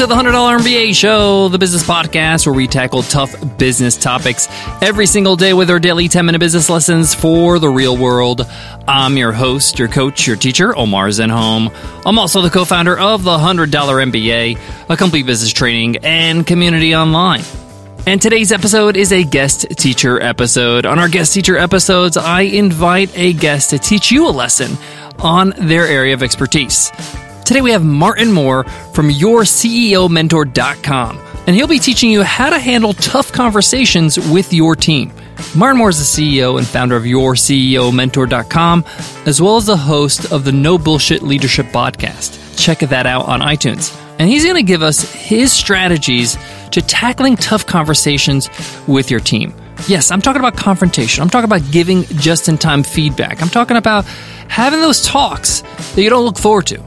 to the $100 MBA Show, the business podcast where we tackle tough business topics every single day with our daily 10 minute business lessons for the real world. I'm your host, your coach, your teacher, Omar Zenhom. I'm also the co founder of the $100 MBA, a complete business training and community online. And today's episode is a guest teacher episode. On our guest teacher episodes, I invite a guest to teach you a lesson on their area of expertise. Today we have Martin Moore from YourCEOMentor.com, and he'll be teaching you how to handle tough conversations with your team. Martin Moore is the CEO and founder of YourCEOMentor.com, as well as the host of the No Bullshit Leadership podcast. Check that out on iTunes. And he's going to give us his strategies to tackling tough conversations with your team. Yes, I'm talking about confrontation. I'm talking about giving just in time feedback. I'm talking about having those talks that you don't look forward to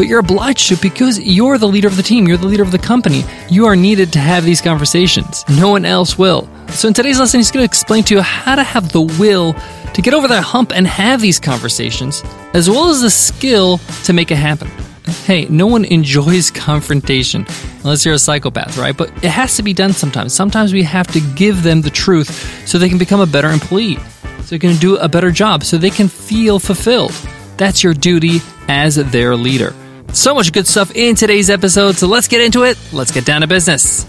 but you're obliged to because you're the leader of the team, you're the leader of the company. You are needed to have these conversations. No one else will. So, in today's lesson, he's going to explain to you how to have the will to get over that hump and have these conversations, as well as the skill to make it happen. Hey, no one enjoys confrontation unless you're a psychopath, right? But it has to be done sometimes. Sometimes we have to give them the truth so they can become a better employee, so they can do a better job, so they can feel fulfilled. That's your duty as their leader. So much good stuff in today's episode, so let's get into it. Let's get down to business.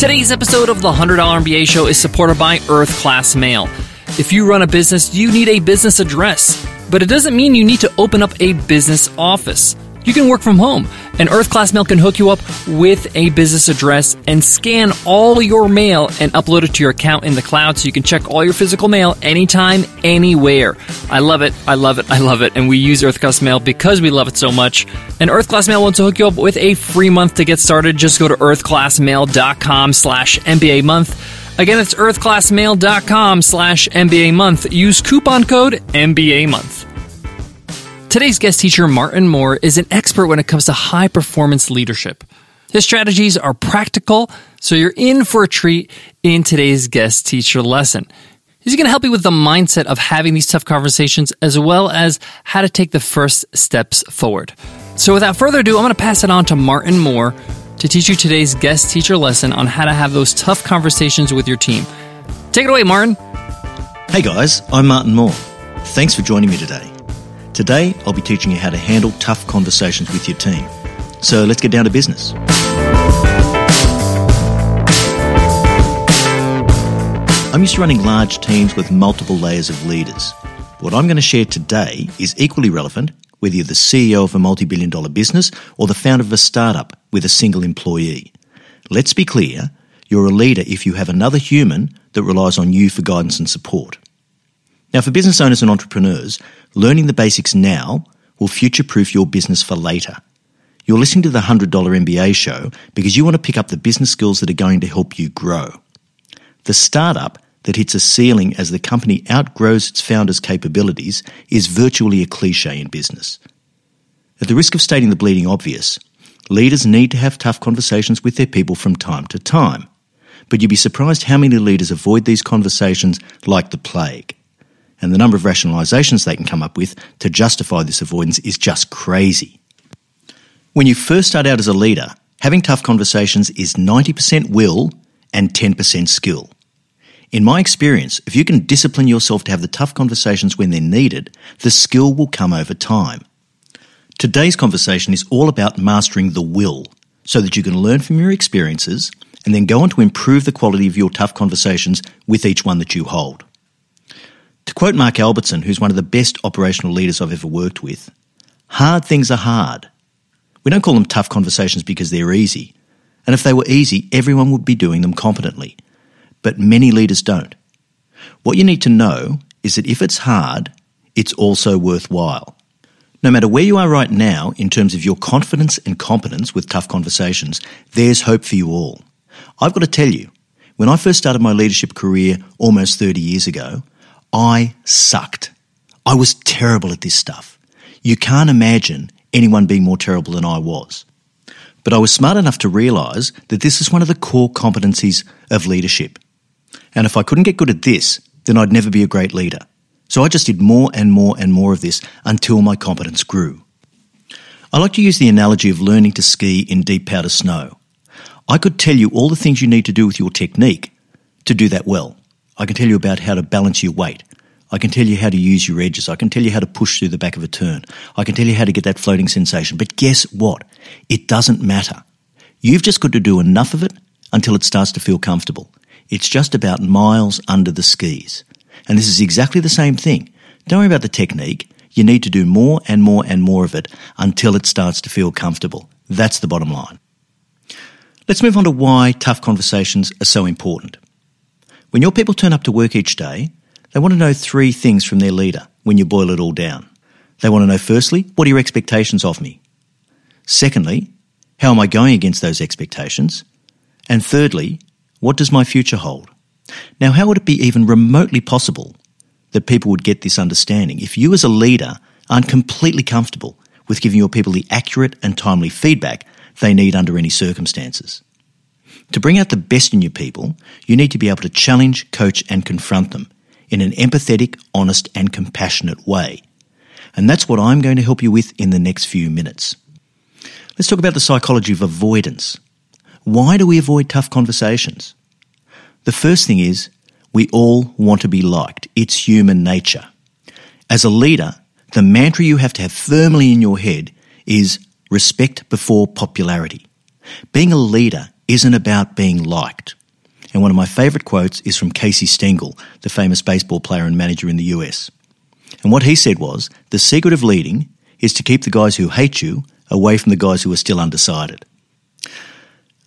Today's episode of the $100 MBA show is supported by Earth Class Mail. If you run a business, you need a business address, but it doesn't mean you need to open up a business office. You can work from home, and Earth Class Mail can hook you up with a business address and scan all your mail and upload it to your account in the cloud so you can check all your physical mail anytime, anywhere. I love it. I love it. I love it. And we use Earth Class Mail because we love it so much. And Earth Class Mail wants to hook you up with a free month to get started. Just go to earthclassmail.com slash MBA month. Again, it's earthclassmail.com slash MBA month. Use coupon code MBA month. Today's guest teacher, Martin Moore, is an expert when it comes to high performance leadership. His strategies are practical, so you're in for a treat in today's guest teacher lesson. He's going to help you with the mindset of having these tough conversations as well as how to take the first steps forward. So, without further ado, I'm going to pass it on to Martin Moore to teach you today's guest teacher lesson on how to have those tough conversations with your team. Take it away, Martin. Hey guys, I'm Martin Moore. Thanks for joining me today. Today, I'll be teaching you how to handle tough conversations with your team. So let's get down to business. I'm used to running large teams with multiple layers of leaders. What I'm going to share today is equally relevant whether you're the CEO of a multi billion dollar business or the founder of a startup with a single employee. Let's be clear you're a leader if you have another human that relies on you for guidance and support. Now, for business owners and entrepreneurs, learning the basics now will future proof your business for later. You're listening to the $100 MBA show because you want to pick up the business skills that are going to help you grow. The startup that hits a ceiling as the company outgrows its founder's capabilities is virtually a cliche in business. At the risk of stating the bleeding obvious, leaders need to have tough conversations with their people from time to time. But you'd be surprised how many leaders avoid these conversations like the plague and the number of rationalisations they can come up with to justify this avoidance is just crazy. When you first start out as a leader, having tough conversations is 90% will and 10% skill. In my experience, if you can discipline yourself to have the tough conversations when they're needed, the skill will come over time. Today's conversation is all about mastering the will so that you can learn from your experiences and then go on to improve the quality of your tough conversations with each one that you hold. To quote Mark Albertson, who's one of the best operational leaders I've ever worked with, hard things are hard. We don't call them tough conversations because they're easy. And if they were easy, everyone would be doing them competently. But many leaders don't. What you need to know is that if it's hard, it's also worthwhile. No matter where you are right now in terms of your confidence and competence with tough conversations, there's hope for you all. I've got to tell you, when I first started my leadership career almost 30 years ago, I sucked. I was terrible at this stuff. You can't imagine anyone being more terrible than I was. But I was smart enough to realise that this is one of the core competencies of leadership. And if I couldn't get good at this, then I'd never be a great leader. So I just did more and more and more of this until my competence grew. I like to use the analogy of learning to ski in deep powder snow. I could tell you all the things you need to do with your technique to do that well. I can tell you about how to balance your weight. I can tell you how to use your edges. I can tell you how to push through the back of a turn. I can tell you how to get that floating sensation. But guess what? It doesn't matter. You've just got to do enough of it until it starts to feel comfortable. It's just about miles under the skis. And this is exactly the same thing. Don't worry about the technique. You need to do more and more and more of it until it starts to feel comfortable. That's the bottom line. Let's move on to why tough conversations are so important. When your people turn up to work each day, they want to know three things from their leader when you boil it all down. They want to know firstly, what are your expectations of me? Secondly, how am I going against those expectations? And thirdly, what does my future hold? Now, how would it be even remotely possible that people would get this understanding if you as a leader aren't completely comfortable with giving your people the accurate and timely feedback they need under any circumstances? To bring out the best in your people, you need to be able to challenge, coach, and confront them in an empathetic, honest, and compassionate way. And that's what I'm going to help you with in the next few minutes. Let's talk about the psychology of avoidance. Why do we avoid tough conversations? The first thing is we all want to be liked. It's human nature. As a leader, the mantra you have to have firmly in your head is respect before popularity. Being a leader isn't about being liked. And one of my favourite quotes is from Casey Stengel, the famous baseball player and manager in the US. And what he said was the secret of leading is to keep the guys who hate you away from the guys who are still undecided.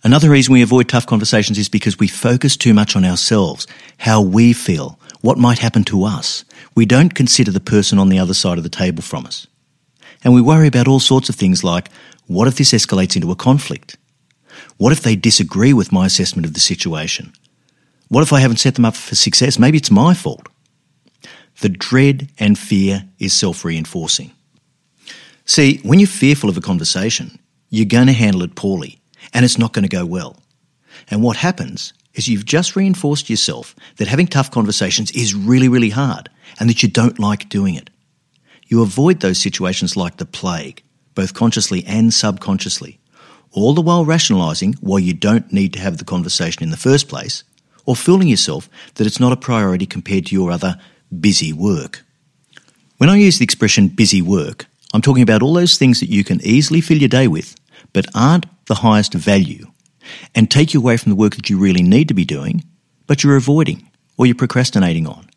Another reason we avoid tough conversations is because we focus too much on ourselves, how we feel, what might happen to us. We don't consider the person on the other side of the table from us. And we worry about all sorts of things like, what if this escalates into a conflict? What if they disagree with my assessment of the situation? What if I haven't set them up for success? Maybe it's my fault. The dread and fear is self reinforcing. See, when you're fearful of a conversation, you're going to handle it poorly and it's not going to go well. And what happens is you've just reinforced yourself that having tough conversations is really, really hard and that you don't like doing it. You avoid those situations like the plague, both consciously and subconsciously all the while rationalising why you don't need to have the conversation in the first place, or fooling yourself that it's not a priority compared to your other busy work. When I use the expression busy work, I'm talking about all those things that you can easily fill your day with, but aren't the highest value, and take you away from the work that you really need to be doing, but you're avoiding or you're procrastinating on.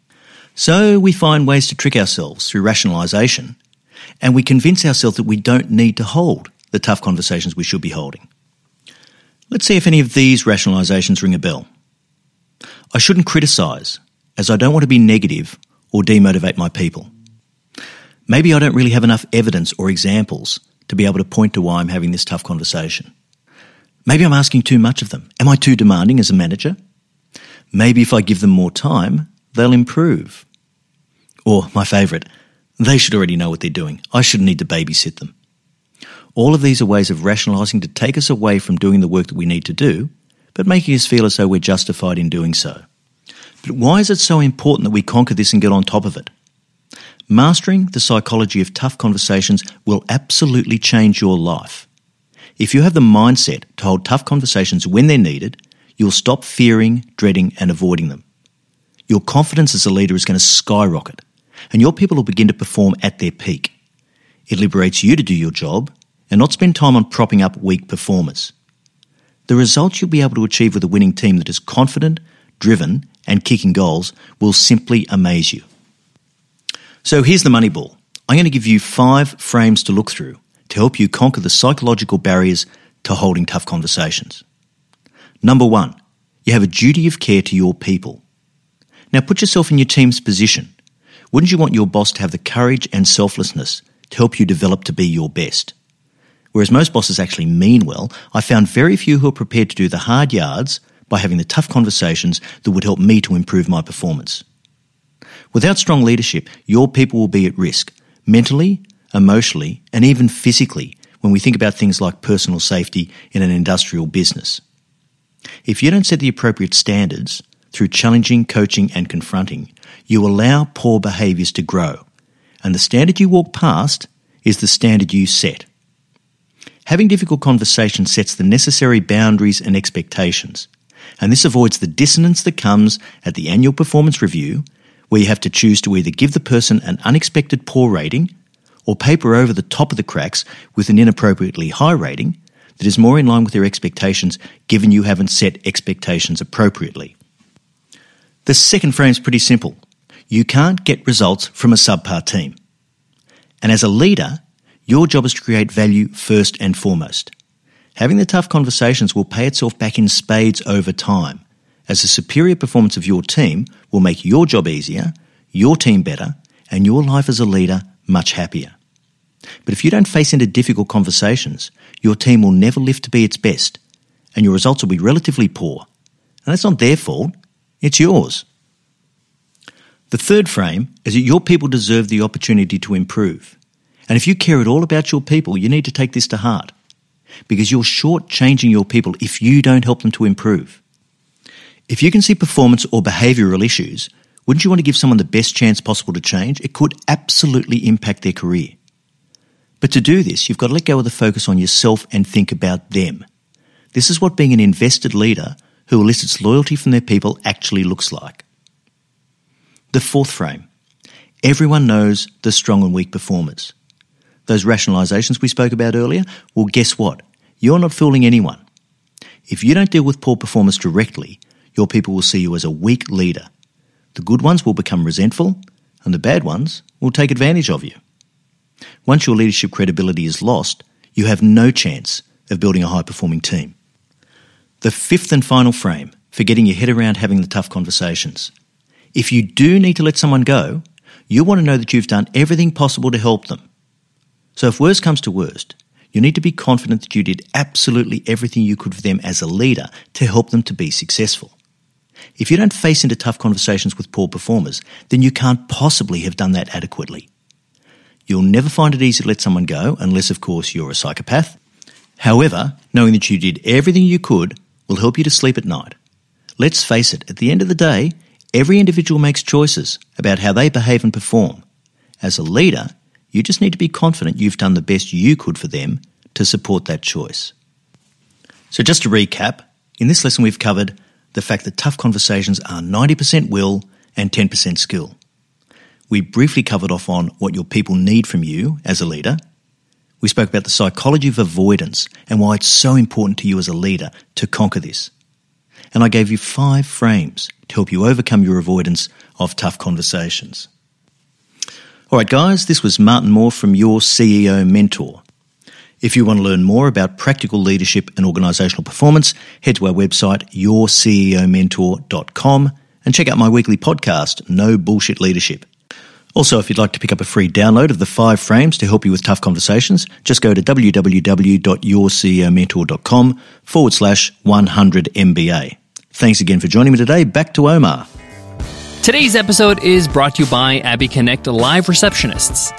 So we find ways to trick ourselves through rationalisation, and we convince ourselves that we don't need to hold the tough conversations we should be holding. Let's see if any of these rationalisations ring a bell. I shouldn't criticise, as I don't want to be negative or demotivate my people. Maybe I don't really have enough evidence or examples to be able to point to why I'm having this tough conversation. Maybe I'm asking too much of them. Am I too demanding as a manager? Maybe if I give them more time, they'll improve. Or, my favourite, they should already know what they're doing. I shouldn't need to babysit them. All of these are ways of rationalising to take us away from doing the work that we need to do, but making us feel as though we're justified in doing so. But why is it so important that we conquer this and get on top of it? Mastering the psychology of tough conversations will absolutely change your life. If you have the mindset to hold tough conversations when they're needed, you'll stop fearing, dreading, and avoiding them. Your confidence as a leader is going to skyrocket, and your people will begin to perform at their peak. It liberates you to do your job, and not spend time on propping up weak performers. The results you'll be able to achieve with a winning team that is confident, driven, and kicking goals will simply amaze you. So here's the money ball. I'm going to give you five frames to look through to help you conquer the psychological barriers to holding tough conversations. Number one, you have a duty of care to your people. Now put yourself in your team's position. Wouldn't you want your boss to have the courage and selflessness to help you develop to be your best? Whereas most bosses actually mean well, I found very few who are prepared to do the hard yards by having the tough conversations that would help me to improve my performance. Without strong leadership, your people will be at risk, mentally, emotionally, and even physically when we think about things like personal safety in an industrial business. If you don't set the appropriate standards through challenging, coaching, and confronting, you allow poor behaviours to grow. And the standard you walk past is the standard you set. Having difficult conversations sets the necessary boundaries and expectations. And this avoids the dissonance that comes at the annual performance review, where you have to choose to either give the person an unexpected poor rating or paper over the top of the cracks with an inappropriately high rating that is more in line with their expectations given you haven't set expectations appropriately. The second frame is pretty simple. You can't get results from a subpar team. And as a leader, your job is to create value first and foremost. Having the tough conversations will pay itself back in spades over time, as the superior performance of your team will make your job easier, your team better, and your life as a leader much happier. But if you don't face into difficult conversations, your team will never live to be its best, and your results will be relatively poor. And that's not their fault, it's yours. The third frame is that your people deserve the opportunity to improve. And if you care at all about your people, you need to take this to heart. Because you're shortchanging your people if you don't help them to improve. If you can see performance or behavioural issues, wouldn't you want to give someone the best chance possible to change? It could absolutely impact their career. But to do this, you've got to let go of the focus on yourself and think about them. This is what being an invested leader who elicits loyalty from their people actually looks like. The fourth frame. Everyone knows the strong and weak performers. Those rationalizations we spoke about earlier, well, guess what? You're not fooling anyone. If you don't deal with poor performers directly, your people will see you as a weak leader. The good ones will become resentful, and the bad ones will take advantage of you. Once your leadership credibility is lost, you have no chance of building a high performing team. The fifth and final frame for getting your head around having the tough conversations. If you do need to let someone go, you want to know that you've done everything possible to help them. So if worst comes to worst, you need to be confident that you did absolutely everything you could for them as a leader to help them to be successful. If you don't face into tough conversations with poor performers, then you can't possibly have done that adequately. You'll never find it easy to let someone go, unless, of course, you're a psychopath. However, knowing that you did everything you could will help you to sleep at night. Let's face it, at the end of the day, every individual makes choices about how they behave and perform. As a leader, you just need to be confident you've done the best you could for them to support that choice. So, just to recap, in this lesson we've covered the fact that tough conversations are 90% will and 10% skill. We briefly covered off on what your people need from you as a leader. We spoke about the psychology of avoidance and why it's so important to you as a leader to conquer this. And I gave you five frames to help you overcome your avoidance of tough conversations. All right, guys, this was Martin Moore from Your CEO Mentor. If you want to learn more about practical leadership and organisational performance, head to our website, yourceomentor.com, and check out my weekly podcast, No Bullshit Leadership. Also, if you'd like to pick up a free download of the five frames to help you with tough conversations, just go to www.yourceomentor.com forward slash 100 MBA. Thanks again for joining me today. Back to Omar. Today's episode is brought to you by Abby Connect Live Receptionists.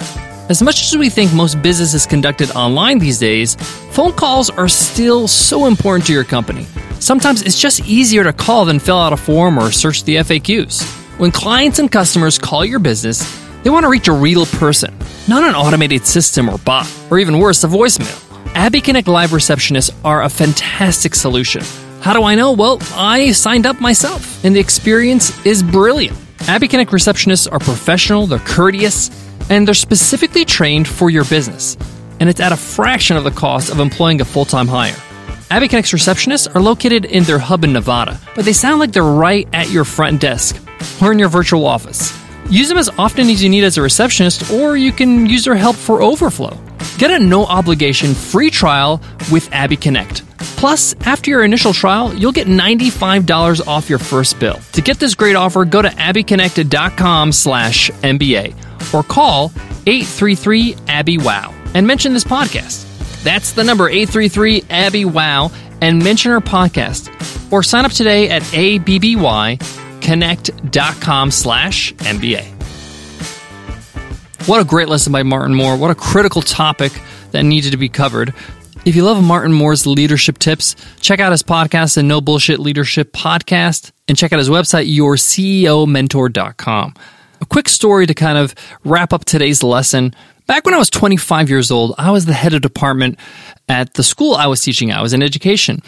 As much as we think most business is conducted online these days, phone calls are still so important to your company. Sometimes it's just easier to call than fill out a form or search the FAQs. When clients and customers call your business, they want to reach a real person, not an automated system or bot, or even worse, a voicemail. Abby Connect Live receptionists are a fantastic solution. How do I know? Well, I signed up myself, and the experience is brilliant. Abby Connect receptionists are professional, they're courteous, and they're specifically trained for your business. And it's at a fraction of the cost of employing a full time hire. Abby Connect's receptionists are located in their hub in Nevada, but they sound like they're right at your front desk or in your virtual office. Use them as often as you need as a receptionist, or you can use their help for overflow. Get a no obligation free trial with Abby Connect. Plus, after your initial trial, you'll get $95 off your first bill. To get this great offer, go to abbyconnected.com slash MBA or call 833 Abby Wow and mention this podcast. That's the number 833 Abby Wow and mention our podcast. Or sign up today at ABBY connect.com slash MBA. What a great lesson by Martin Moore. What a critical topic that needed to be covered. If you love Martin Moore's leadership tips, check out his podcast, the No Bullshit Leadership Podcast, and check out his website, yourceomentor.com. A quick story to kind of wrap up today's lesson. Back when I was 25 years old, I was the head of department at the school I was teaching. I was in education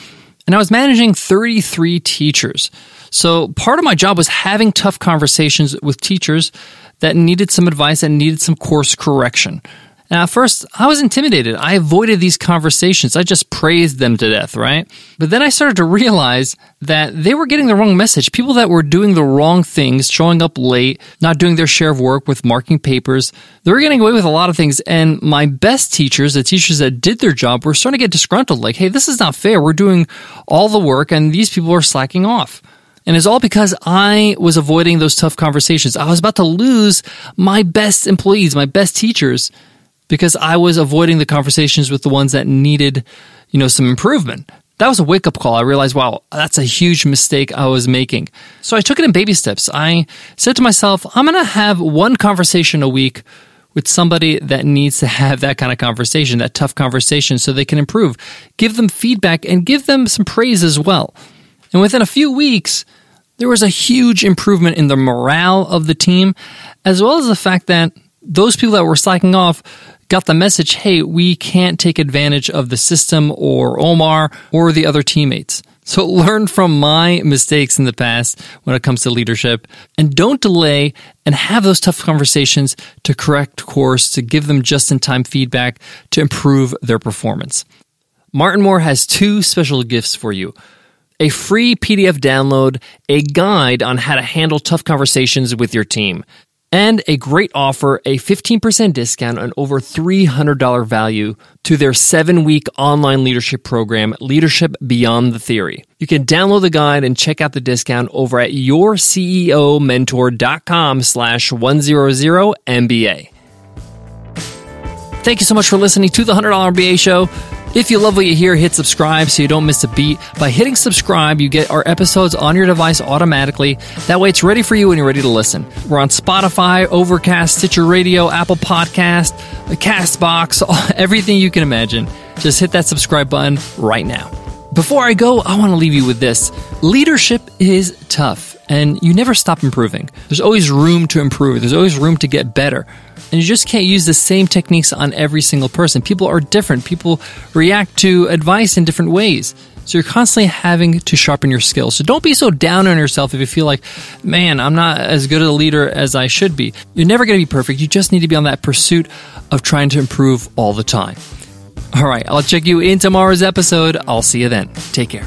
and I was managing 33 teachers. So part of my job was having tough conversations with teachers that needed some advice and needed some course correction. Now, at first, I was intimidated. I avoided these conversations. I just praised them to death, right? But then I started to realize that they were getting the wrong message. People that were doing the wrong things, showing up late, not doing their share of work with marking papers, they were getting away with a lot of things. And my best teachers, the teachers that did their job, were starting to get disgruntled. Like, hey, this is not fair. We're doing all the work and these people are slacking off. And it's all because I was avoiding those tough conversations. I was about to lose my best employees, my best teachers because I was avoiding the conversations with the ones that needed, you know, some improvement. That was a wake up call. I realized, wow, that's a huge mistake I was making. So I took it in baby steps. I said to myself, I'm going to have one conversation a week with somebody that needs to have that kind of conversation, that tough conversation, so they can improve. Give them feedback and give them some praise as well. And within a few weeks, there was a huge improvement in the morale of the team, as well as the fact that those people that were slacking off got the message hey, we can't take advantage of the system or Omar or the other teammates. So learn from my mistakes in the past when it comes to leadership and don't delay and have those tough conversations to correct course, to give them just in time feedback to improve their performance. Martin Moore has two special gifts for you. A free PDF download, a guide on how to handle tough conversations with your team and a great offer a 15% discount on over $300 value to their seven week online leadership program, Leadership Beyond the Theory. You can download the guide and check out the discount over at yourceomentor.com slash 100MBA. Thank you so much for listening to the $100 MBA show. If you love what you hear, hit subscribe so you don't miss a beat. By hitting subscribe, you get our episodes on your device automatically. That way it's ready for you when you're ready to listen. We're on Spotify, Overcast, Stitcher Radio, Apple Podcast, Castbox, everything you can imagine. Just hit that subscribe button right now. Before I go, I want to leave you with this. Leadership is tough and you never stop improving. There's always room to improve. There's always room to get better. And you just can't use the same techniques on every single person. People are different. People react to advice in different ways. So you're constantly having to sharpen your skills. So don't be so down on yourself if you feel like, man, I'm not as good a leader as I should be. You're never going to be perfect. You just need to be on that pursuit of trying to improve all the time. All right, I'll check you in tomorrow's episode. I'll see you then. Take care.